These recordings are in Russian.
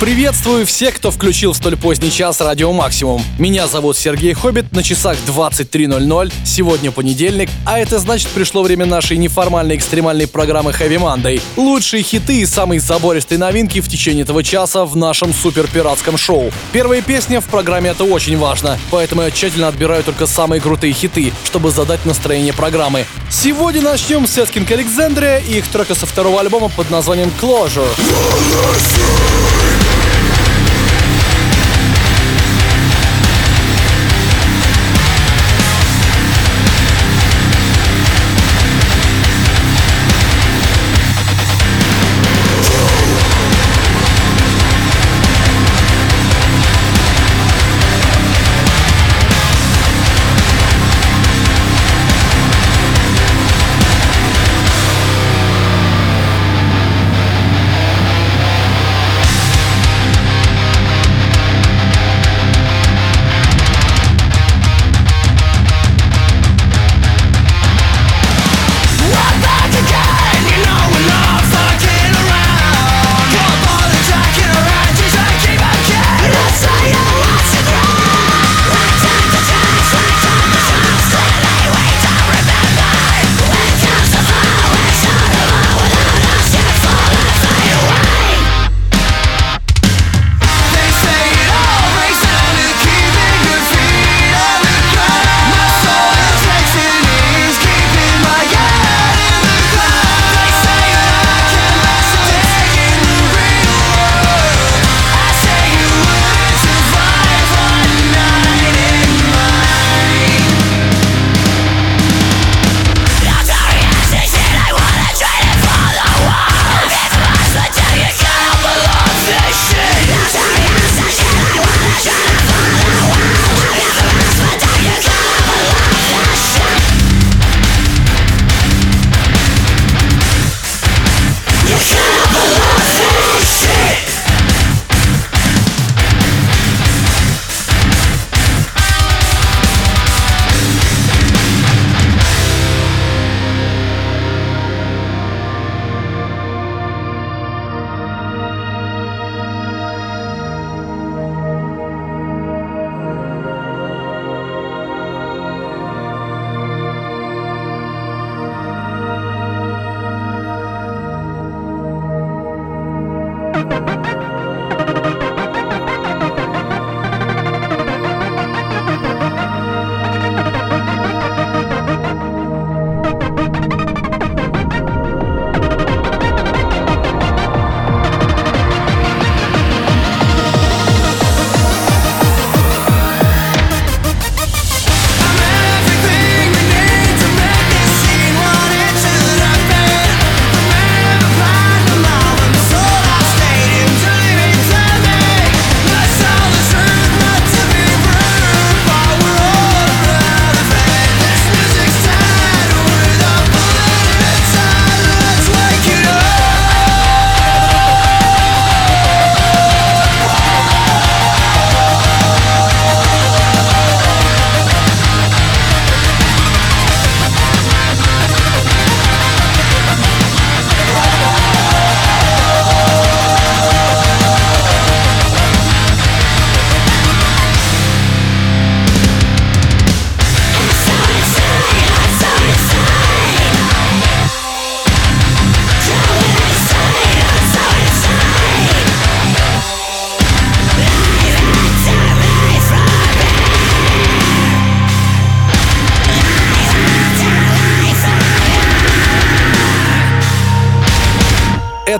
Приветствую всех, кто включил в столь поздний час радио Максимум. Меня зовут Сергей Хоббит, на часах 23.00, сегодня понедельник, а это значит пришло время нашей неформальной экстремальной программы Heavy Monday. Лучшие хиты и самые забористые новинки в течение этого часа в нашем супер пиратском шоу. Первая песня в программе это очень важно, поэтому я тщательно отбираю только самые крутые хиты, чтобы задать настроение программы. Сегодня начнем с Эскинг Александрия и их трека со второго альбома под названием Closure.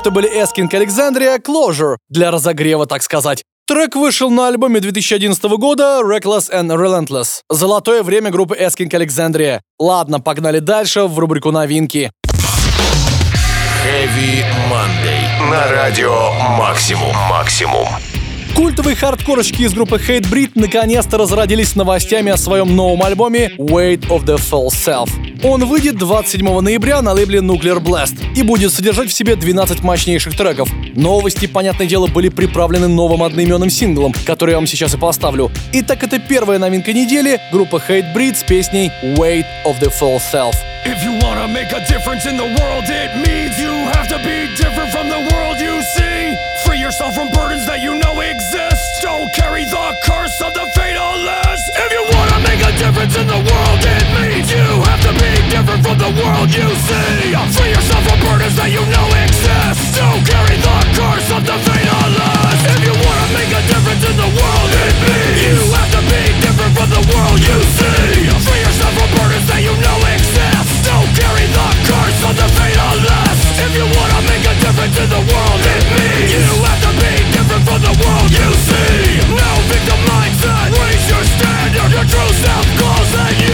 Это были Эскинг Александрия Closure для разогрева, так сказать. Трек вышел на альбоме 2011 года Reckless and Relentless. Золотое время группы Эскинг Александрия. Ладно, погнали дальше в рубрику новинки. Heavy Monday. На радио «Максимум». «Максимум». Культовые хардкорочки из группы Hatebreed наконец-то разродились новостями о своем новом альбоме Weight of the False Self. Он выйдет 27 ноября на лейбле Nuclear Blast и будет содержать в себе 12 мощнейших треков. Новости, понятное дело, были приправлены новым одноименным синглом, который я вам сейчас и поставлю. Итак, это первая новинка недели группа Hatebreed с песней Weight of the False Self. If you wanna make a difference in the world, it means you have to be different from the world yourself from burdens that you know exist. Don't carry the curse of the fatalist. If you wanna make a difference in the world, it means you have to be different from the world you see. Free yourself from burdens that you know exist. Don't carry the curse of the fatalist. If you wanna make a difference in the world, it means you have to be different from the world you see. Free yourself from burdens that you know exist. Don't carry the curse of the fatalist. If you wanna difference in the world, it means you have to be different from the world you see. No victim mindset. Raise your standard. Your true self calls, and you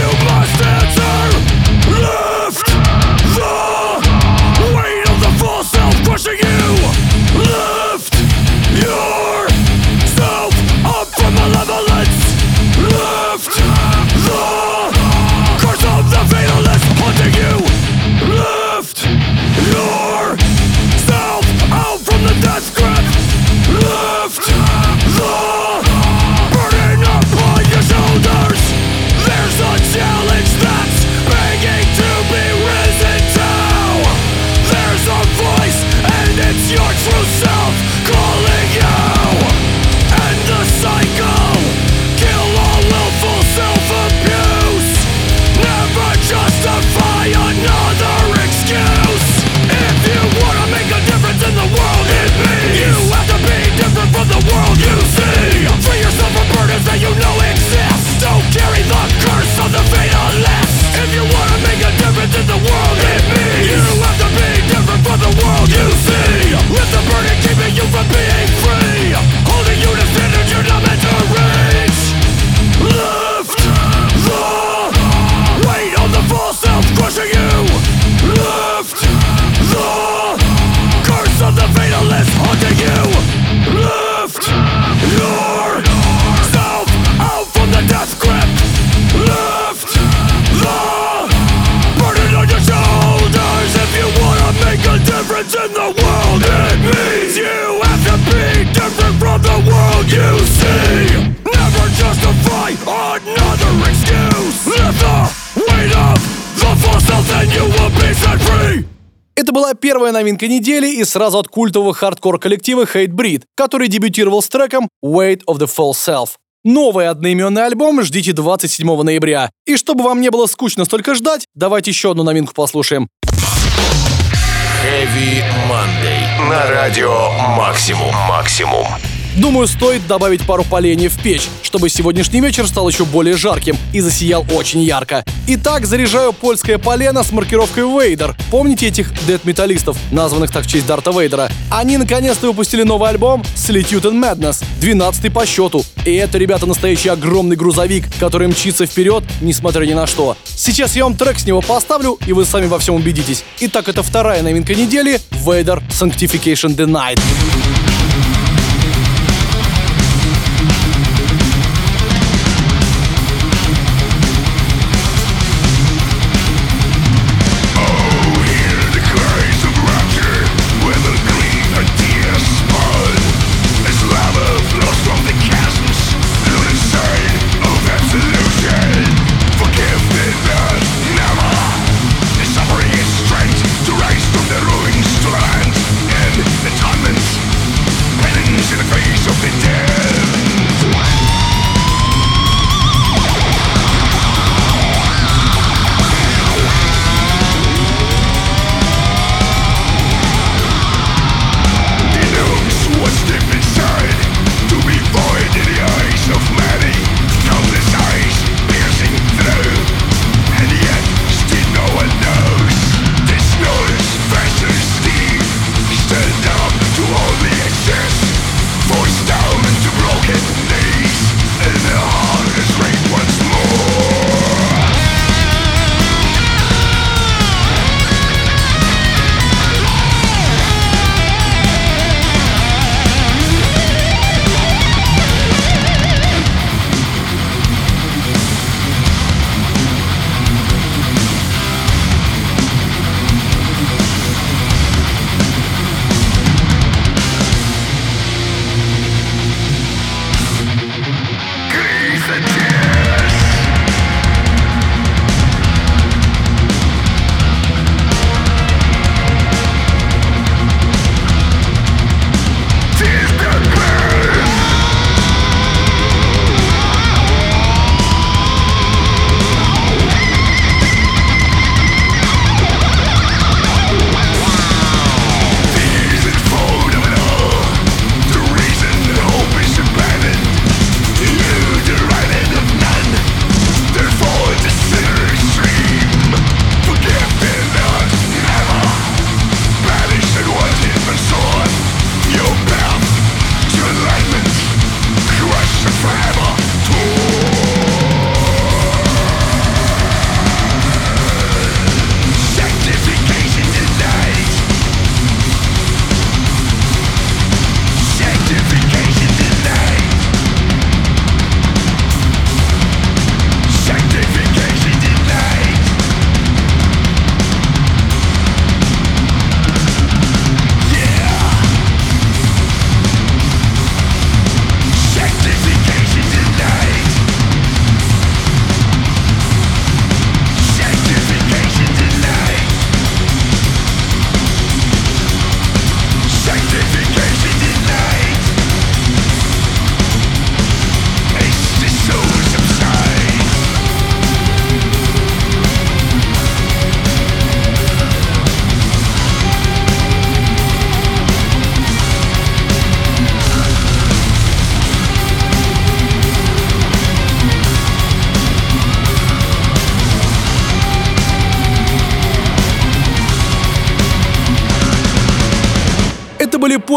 новинка недели и сразу от культового хардкор-коллектива Hatebreed, который дебютировал с треком Weight of the False Self. Новый одноименный альбом ждите 27 ноября. И чтобы вам не было скучно столько ждать, давайте еще одну новинку послушаем. Heavy Monday. На радио Максимум. Максимум. Думаю, стоит добавить пару поленьев в печь, чтобы сегодняшний вечер стал еще более жарким и засиял очень ярко. Итак, заряжаю польское полено с маркировкой Vader. Помните этих дэт-металлистов, названных так в честь Дарта Вейдера? Они наконец-то выпустили новый альбом Solitude in Madness, 12 по счету. И это, ребята, настоящий огромный грузовик, который мчится вперед, несмотря ни на что. Сейчас я вам трек с него поставлю, и вы сами во всем убедитесь. Итак, это вторая новинка недели Vader Sanctification Denied.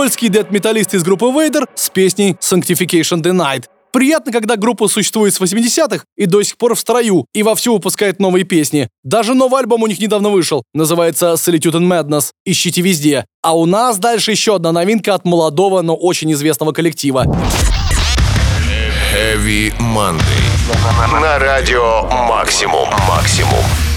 Польский дед-металлист из группы Vader с песней Sanctification Denied. Приятно, когда группа существует с 80-х и до сих пор в строю, и вовсю выпускает новые песни. Даже новый альбом у них недавно вышел, называется Solitude and Madness. Ищите везде. А у нас дальше еще одна новинка от молодого, но очень известного коллектива. Heavy Monday. На радио Максимум. Максимум.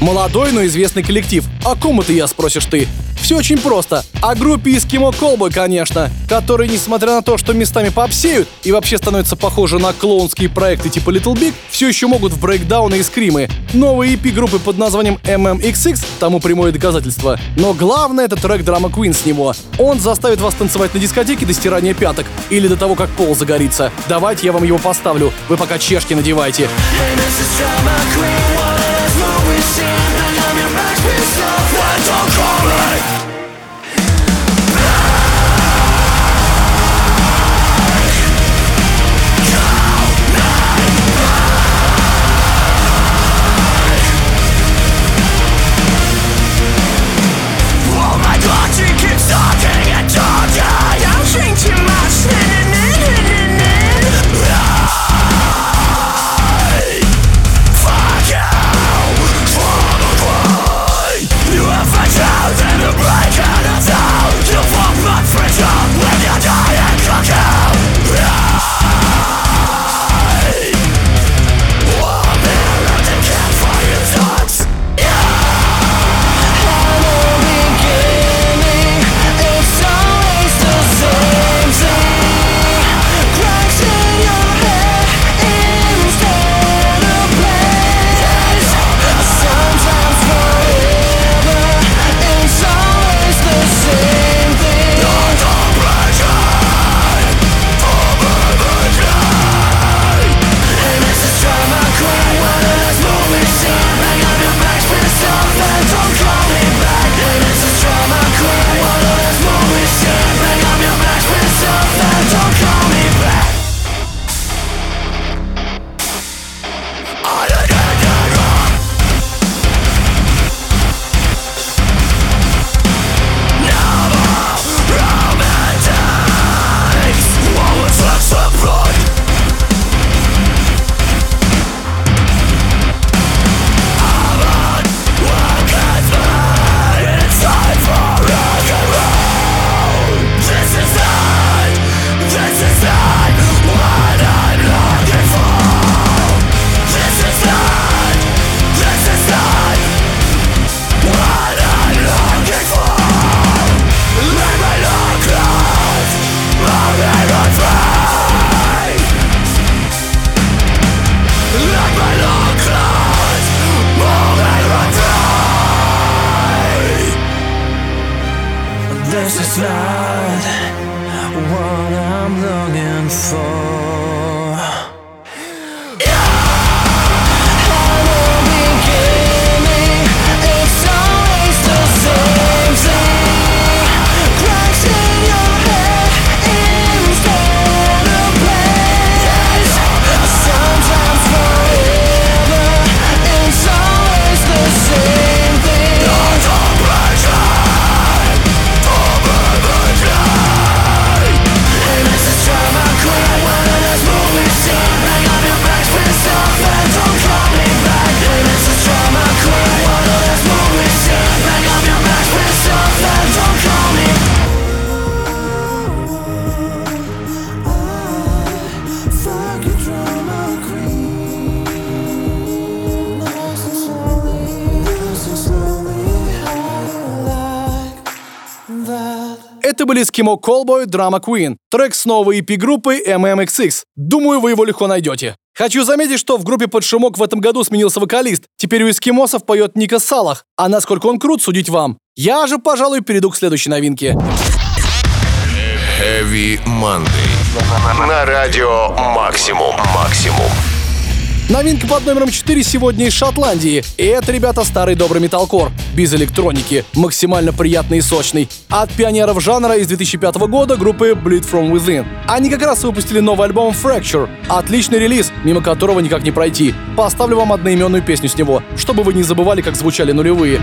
Молодой, но известный коллектив. О ком это я, спросишь ты? Все очень просто. О группе Eskimo Callboy, конечно, которые, несмотря на то, что местами попсеют и вообще становятся похожи на клоунские проекты типа Little Big, все еще могут в брейкдауны и скримы. Новый EP группы под названием MMXX тому прямое доказательство. Но главное это трек Drama Queen с него. Он заставит вас танцевать на дискотеке до стирания пяток или до того, как пол загорится. Давайте я вам его поставлю. Вы пока чешки надевайте. Don't были Skimo Callboy Drama Queen, трек с новой EP группы MMXX. Думаю, вы его легко найдете. Хочу заметить, что в группе под шумок в этом году сменился вокалист. Теперь у эскимосов поет Ника Салах. А насколько он крут, судить вам. Я же, пожалуй, перейду к следующей новинке. Heavy Monday. На радио Максимум. Максимум. Новинка под номером 4 сегодня из Шотландии. И это, ребята, старый добрый металкор. Без электроники. Максимально приятный и сочный. От пионеров жанра из 2005 года группы Bleed From Within. Они как раз выпустили новый альбом Fracture. Отличный релиз, мимо которого никак не пройти. Поставлю вам одноименную песню с него, чтобы вы не забывали, как звучали нулевые.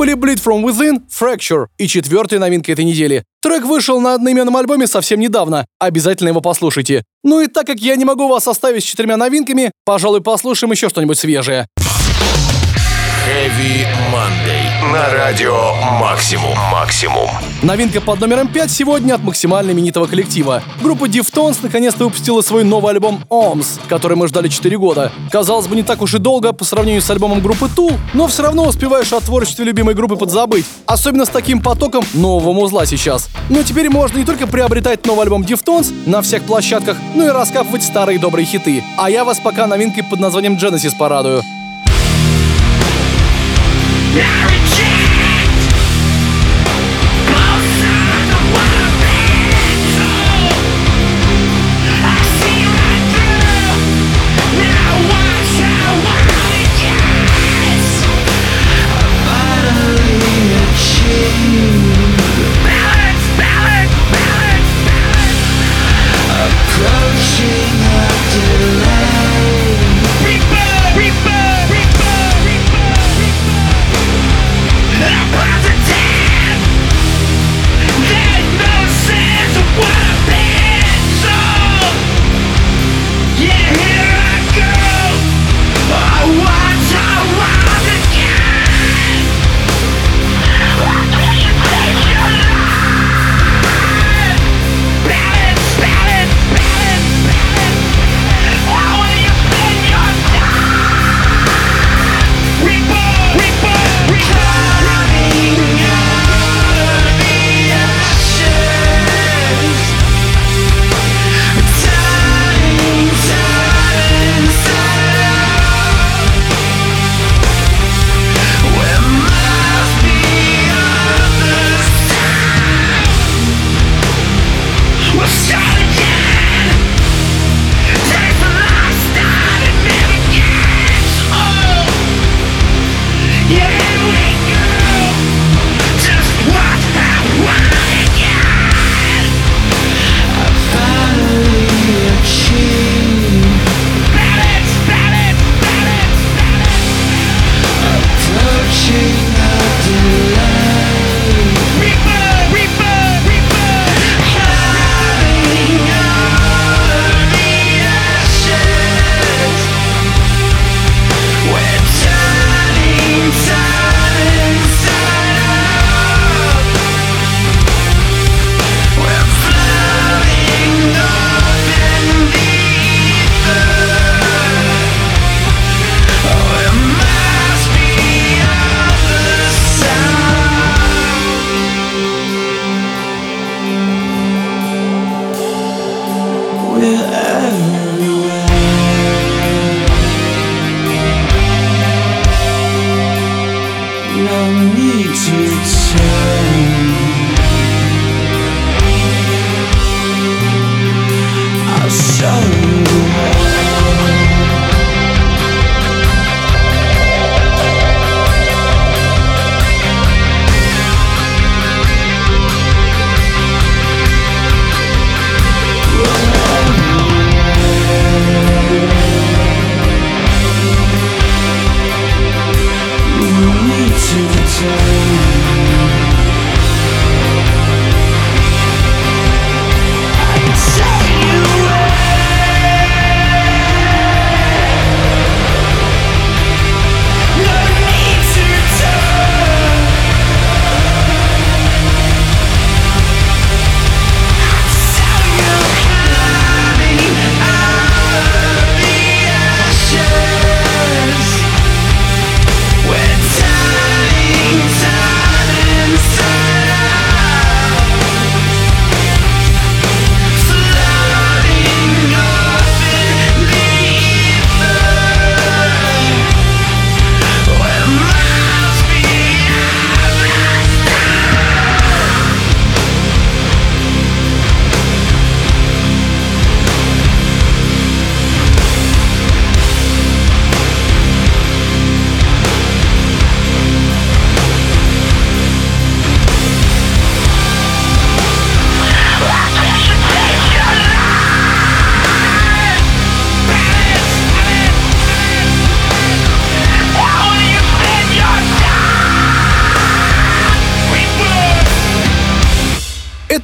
Были Bleed From Within, Fracture и четвертая новинка этой недели. Трек вышел на одноименном альбоме совсем недавно, обязательно его послушайте. Ну и так как я не могу вас оставить с четырьмя новинками, пожалуй, послушаем еще что-нибудь свежее. Heavy Monday. На радио Максимум. Максимум. Новинка под номером 5 сегодня от максимально именитого коллектива. Группа Deftones наконец-то выпустила свой новый альбом OMS, который мы ждали 4 года. Казалось бы, не так уж и долго по сравнению с альбомом группы Tool, но все равно успеваешь о творчестве любимой группы подзабыть. Особенно с таким потоком нового музла сейчас. Но теперь можно не только приобретать новый альбом Deftones на всех площадках, но и раскапывать старые добрые хиты. А я вас пока новинкой под названием Genesis порадую. Marriage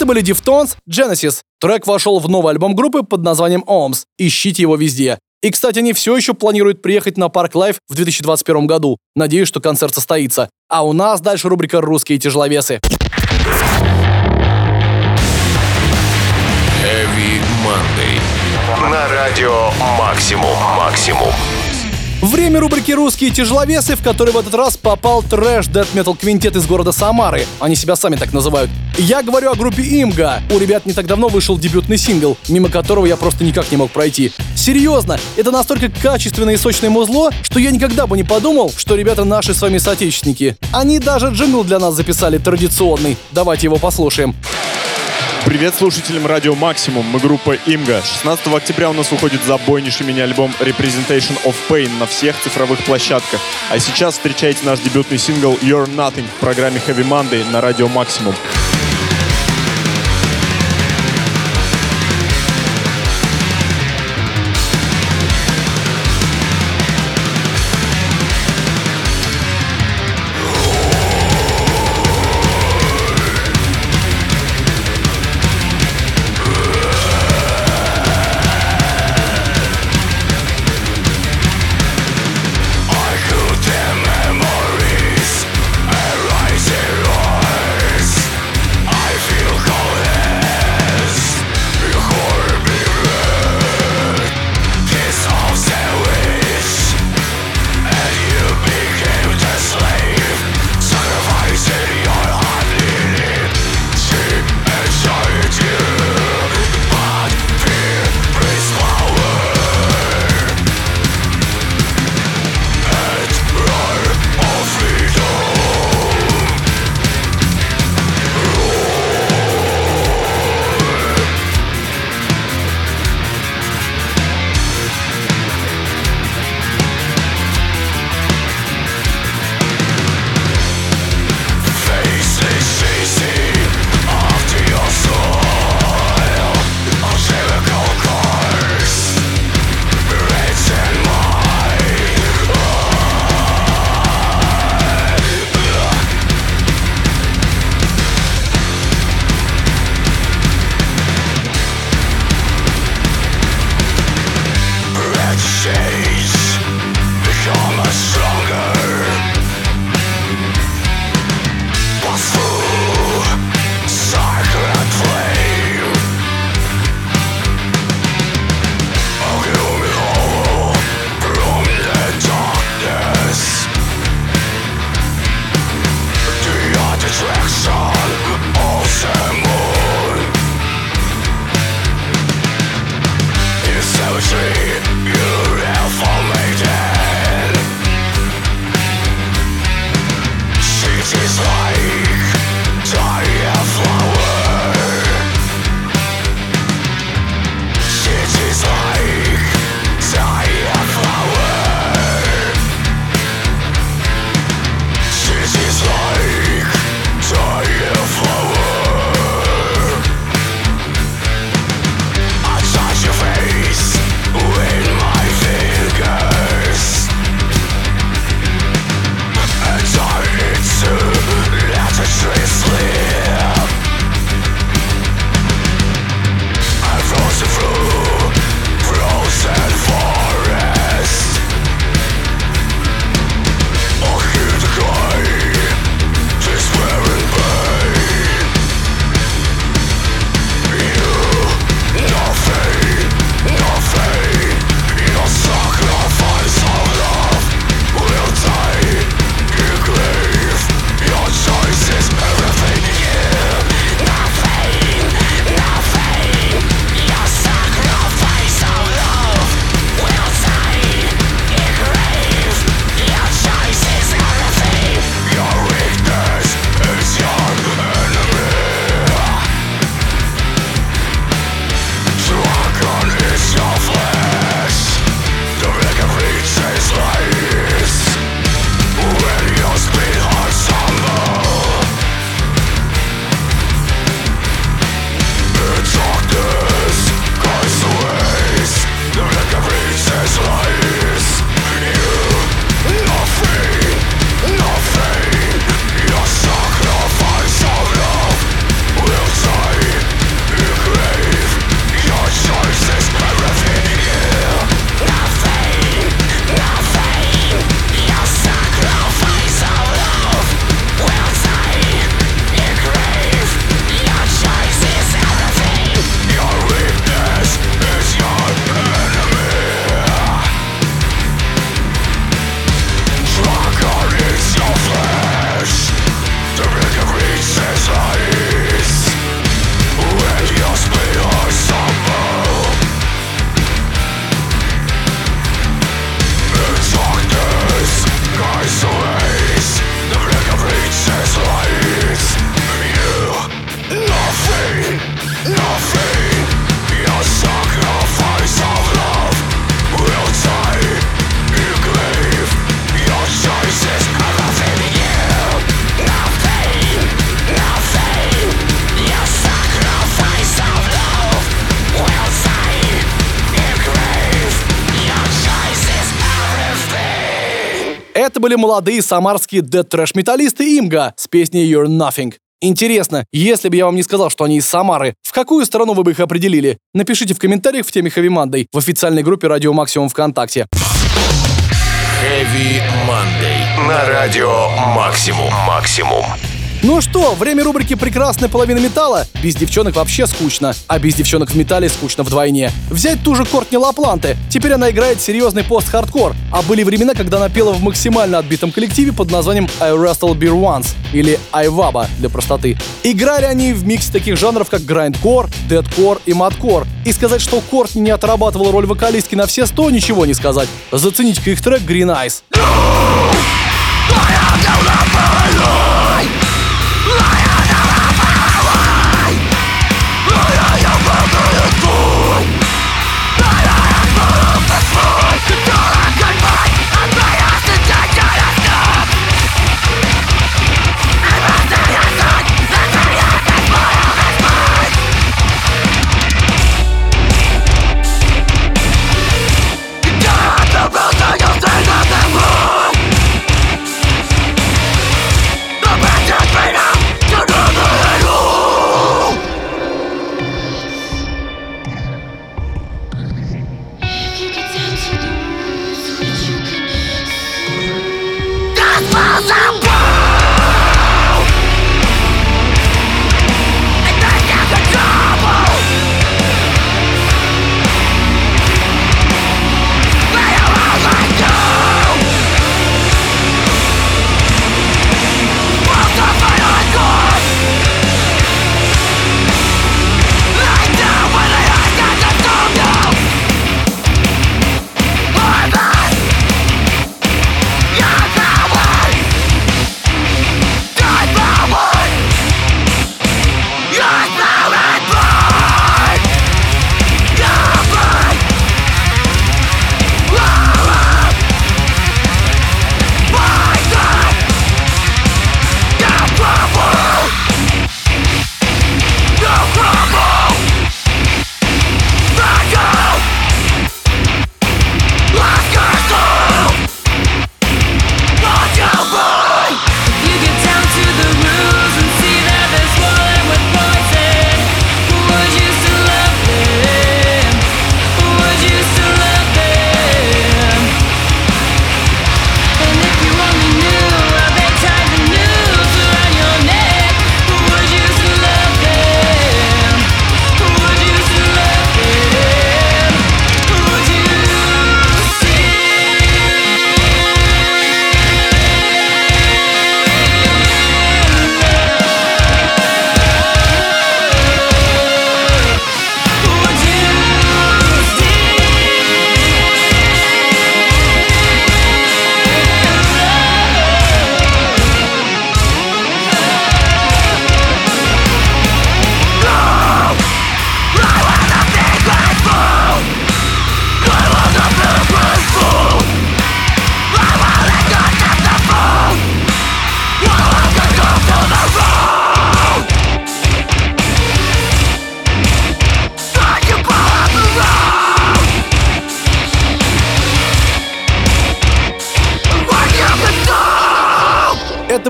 Были Deftones, Genesis. Трек вошел в новый альбом группы под названием Ohms. Ищите его везде. И, кстати, они все еще планируют приехать на Park Live в 2021 году. Надеюсь, что концерт состоится. А у нас дальше рубрика «Русские тяжеловесы». Heavy Monday. На радио Максимум. Максимум. Время рубрики «Русские тяжеловесы», в который в этот раз попал трэш дэт метал квинтет из города Самары. Они себя сами так называют. Я говорю о группе Имга. У ребят не так давно вышел дебютный сингл, мимо которого я просто никак не мог пройти. Серьезно, это настолько качественное и сочное музло, что я никогда бы не подумал, что ребята наши с вами соотечественники. Они даже джингл для нас записали традиционный. Давайте его послушаем. Привет слушателям Радио Максимум, мы группа Имга. 16 октября у нас выходит забойнейший мини-альбом Representation of Pain на всех цифровых площадках. А сейчас встречайте наш дебютный сингл You're Nothing в программе Heavy Monday на Радио Максимум. Memories Это были молодые самарские дед-трэш-металлисты Имга с песней You're Nothing. Интересно, если бы я вам не сказал, что они из Самары, в какую страну вы бы их определили? Напишите в комментариях в теме Хэви Мандой в официальной группе Радио Максимум ВКонтакте. Heavy Monday. На радио Максимум. Максимум. Ну что, время рубрики «Прекрасная половина металла». Без девчонок вообще скучно, а без девчонок в металле скучно вдвойне. Взять ту же Кортни Лапланте. Теперь она играет серьезный пост-хардкор. А были времена, когда она пела в максимально отбитом коллективе под названием I Wrestle Beer Once или Айваба для простоты. Играли они в миксе таких жанров, как грайндкор, дедкор и маткор. И сказать, что Кортни не отрабатывал роль вокалистки на все сто, ничего не сказать. Зацените-ка их трек Green Eyes. If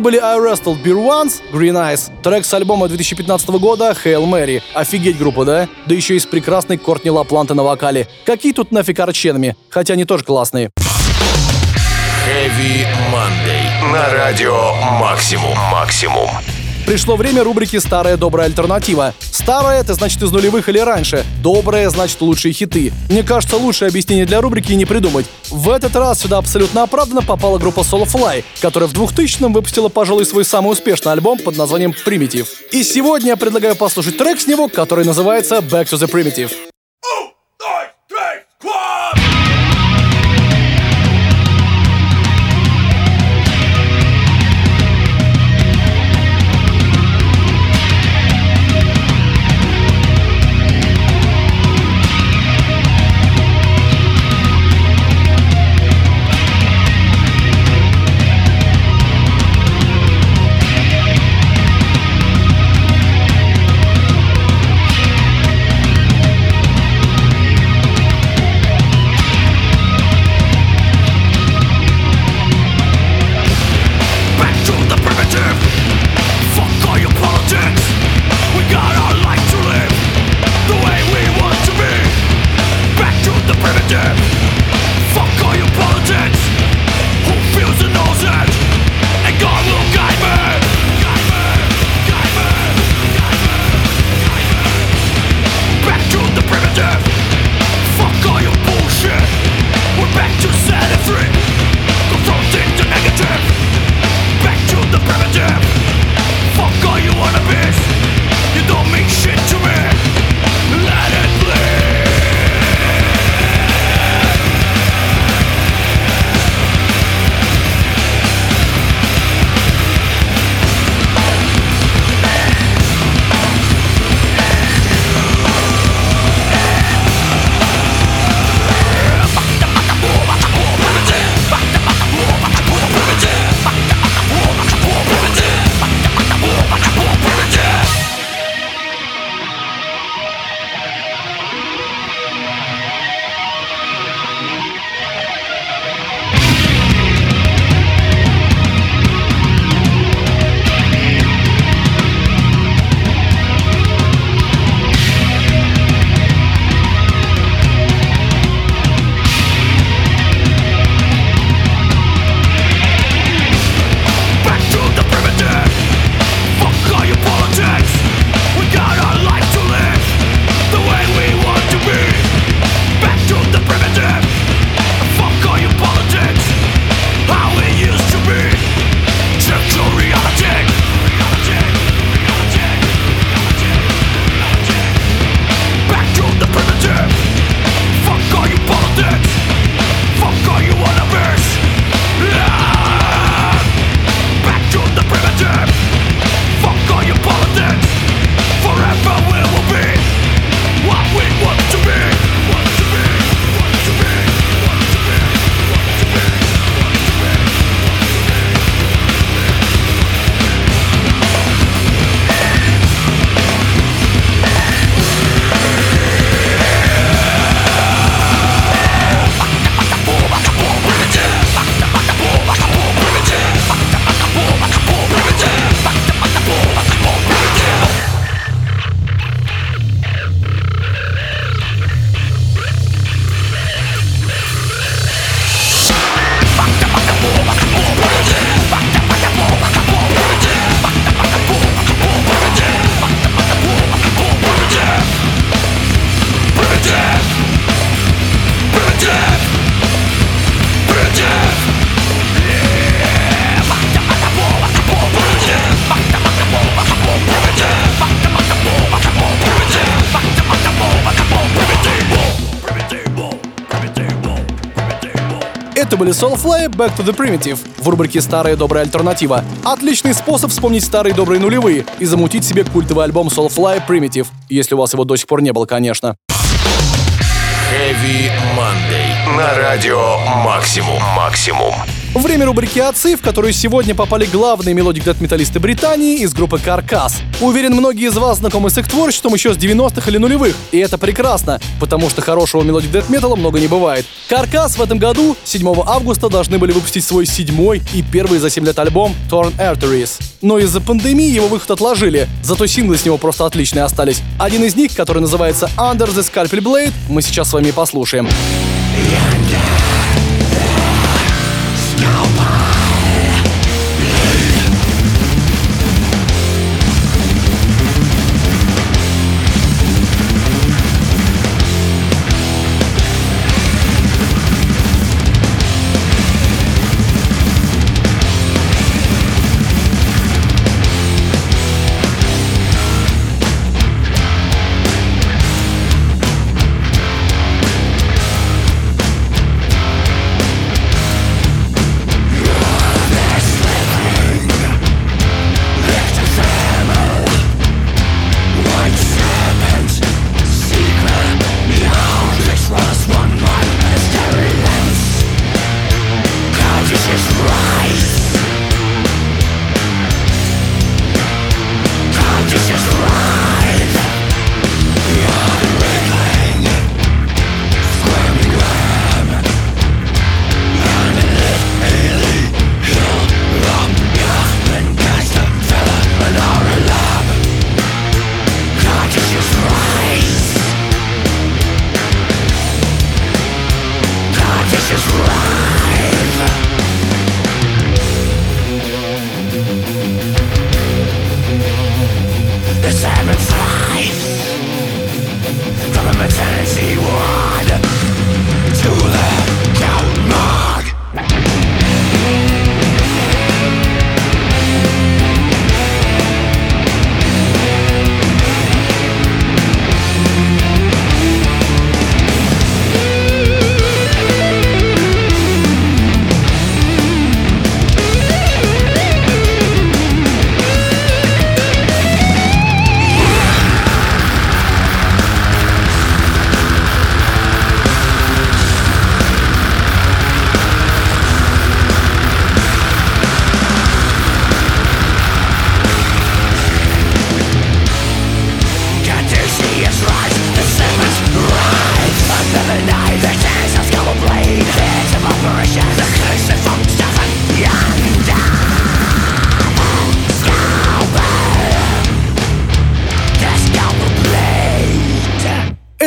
были I Wrestled Beer Once, Green Eyes, трек с альбома 2015 года Hail Mary. Офигеть группа, да? Да еще и с прекрасной Кортни Лапланте на вокале. Какие тут нафиг арченами? Хотя они тоже классные. Heavy Monday. На радио Максимум. Максимум. Пришло время рубрики «Старая добрая альтернатива». Старая — это значит из нулевых или раньше. Добрая — значит лучшие хиты. Мне кажется, лучшее объяснение для рубрики не придумать. В этот раз сюда абсолютно оправданно попала группа Soulfly, которая в 2000-м выпустила, пожалуй, свой самый успешный альбом под названием Primitive. И сегодня я предлагаю послушать трек с него, который называется Back to the Primitive. Это были Soulfly Back to the Primitive в рубрике «Старая добрая альтернатива». Отличный способ вспомнить старые добрые нулевые и замутить себе культовый альбом Soulfly Primitive, если у вас его до сих пор не было, конечно. Heavy Monday. На радио Максимум. Максимум. Время рубрики «Отцы», в которую сегодня попали главные мелодик дэт-металлисты Британии из группы «Carcass». Уверен, многие из вас знакомы с их творчеством еще с 90-х или нулевых, и это прекрасно, потому что хорошего мелодик дэт-металла много не бывает. «Carcass» в этом году, 7 августа, должны были выпустить свой седьмой и первый за 7 лет альбом «Torn Arteries». Но из-за пандемии его выход отложили, зато синглы с него просто отличные остались. Один из них, который называется «Under the Scalpel Blade», мы сейчас с вами послушаем.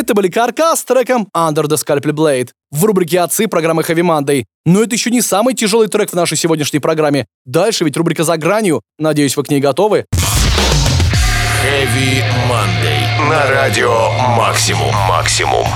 Это были Каркас с треком Under the Scalpel Blade в рубрике «Отцы» программы Heavy Monday. Но это еще не самый тяжелый трек в нашей сегодняшней программе. Дальше ведь рубрика «За гранью». Надеюсь, вы к ней готовы. Heavy Monday. На радио Максимум. Максимум.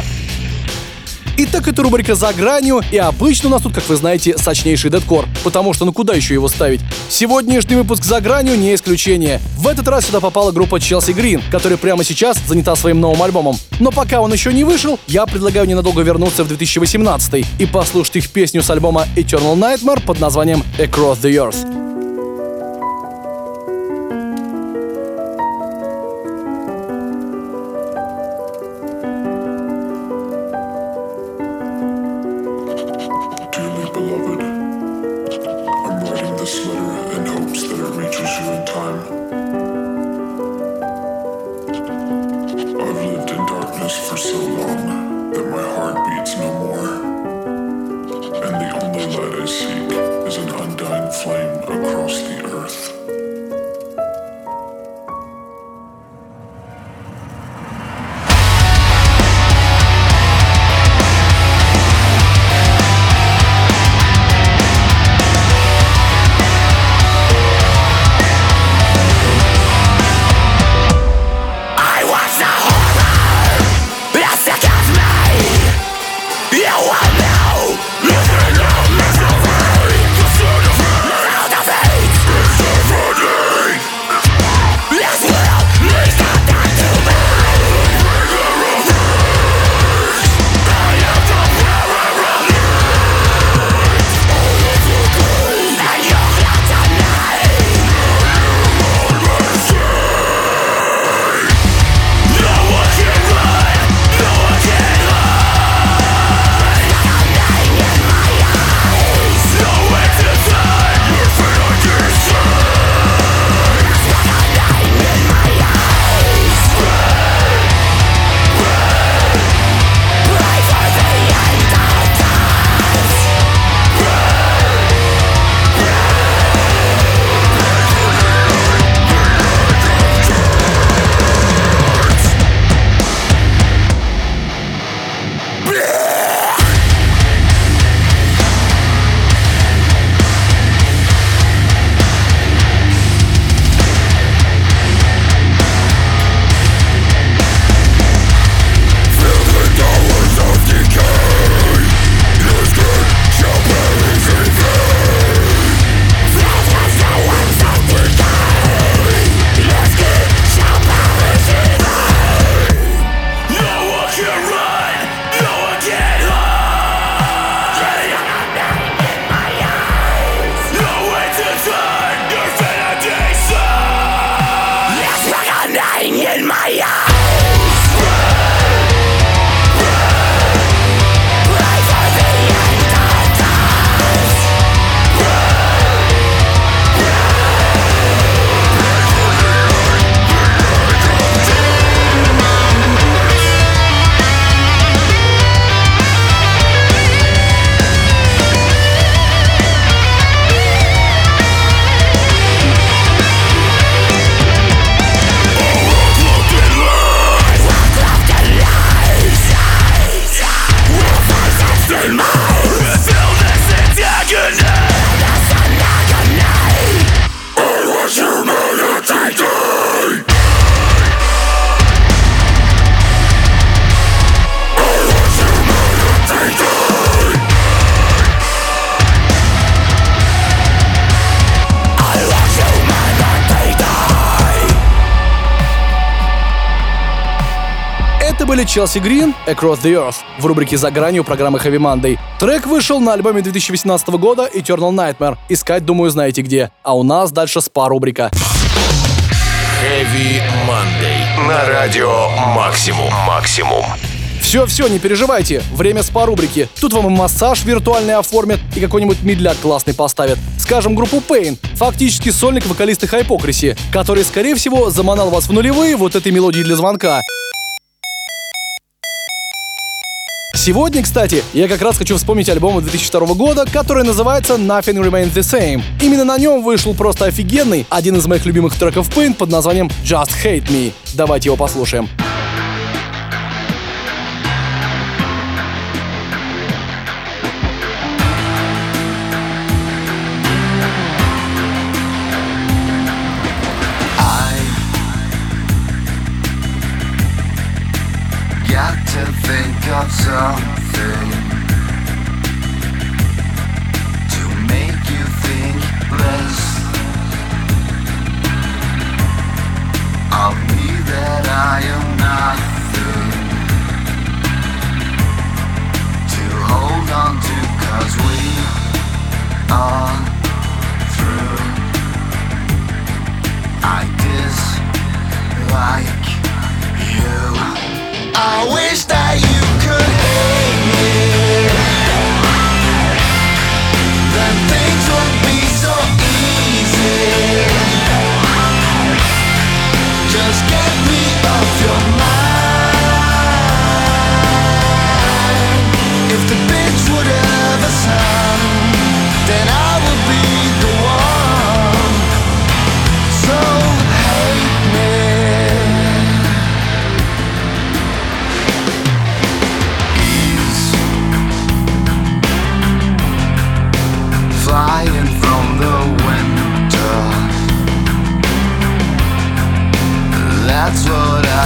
Итак, это рубрика «За гранью», и обычно у нас тут, как вы знаете, сочнейший дедкор, потому что ну куда еще его ставить? Сегодняшний выпуск «За гранью» не исключение. В этот раз сюда попала группа Челси Грин, которая прямо сейчас занята своим новым альбомом. Но пока он еще не вышел, я предлагаю ненадолго вернуться в 2018 и послушать их песню с альбома Eternal Nightmare под названием Across the Earth. Челси Грин «Across the Earth» в рубрике «За гранью» программы Heavy Monday. Трек вышел на альбоме 2018 года Eternal Nightmare. Искать, думаю, знаете где. А у нас дальше спа-рубрика. Heavy Monday. На радио Максимум. Максимум. Все-все, не переживайте, время спа-рубрики. Тут вам и массаж виртуальный оформят, и какой-нибудь медляк классный поставят. Скажем, группу Pain, фактически сольник вокалиста Hypocrisy, который, скорее всего, заманал вас в нулевые вот этой мелодии для звонка. Сегодня, кстати, я как раз хочу вспомнить альбом 2002 года, который называется Nothing Remains the Same. Именно на нем вышел просто офигенный, один из моих любимых треков Pain под названием Just Hate Me. Давайте его послушаем. girl.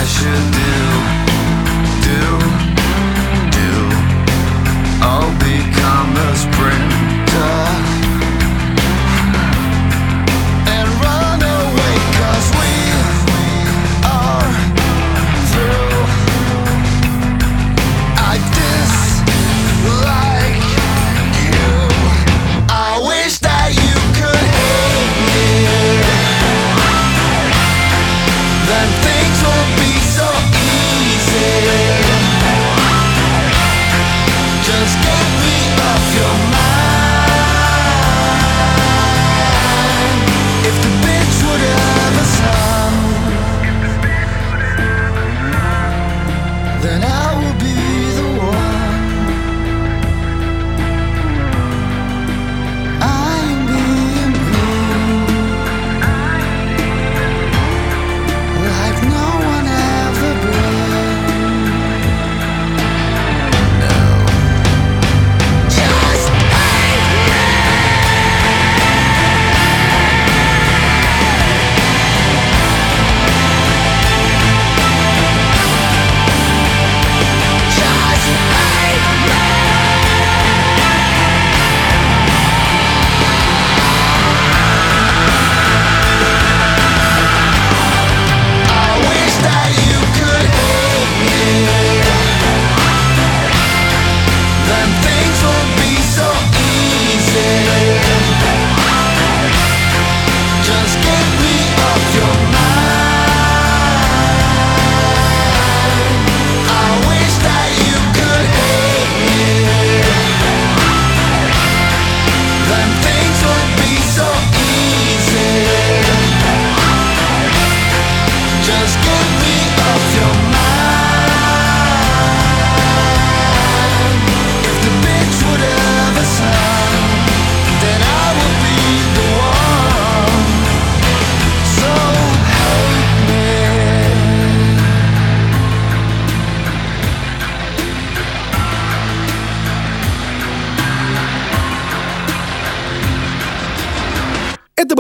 Should do,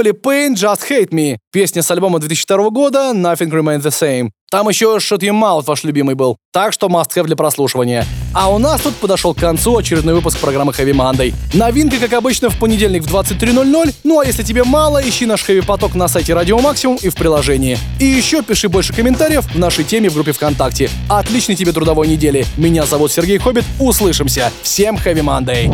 были Pain Just Hate Me, песня с альбома 2002 года Nothing Remains the Same. Там еще Shut Your Mouth ваш любимый был. Так что must have для прослушивания. А у нас тут подошел к концу очередной выпуск программы Heavy Monday. Новинка, как обычно, в понедельник в 23.00. Ну а если тебе мало, ищи наш Heavy Поток на сайте Радио Максимум и в приложении. И еще пиши больше комментариев в нашей теме в группе ВКонтакте. Отличной тебе трудовой недели. Меня зовут Сергей Хоббит. Услышимся. Всем Heavy Monday.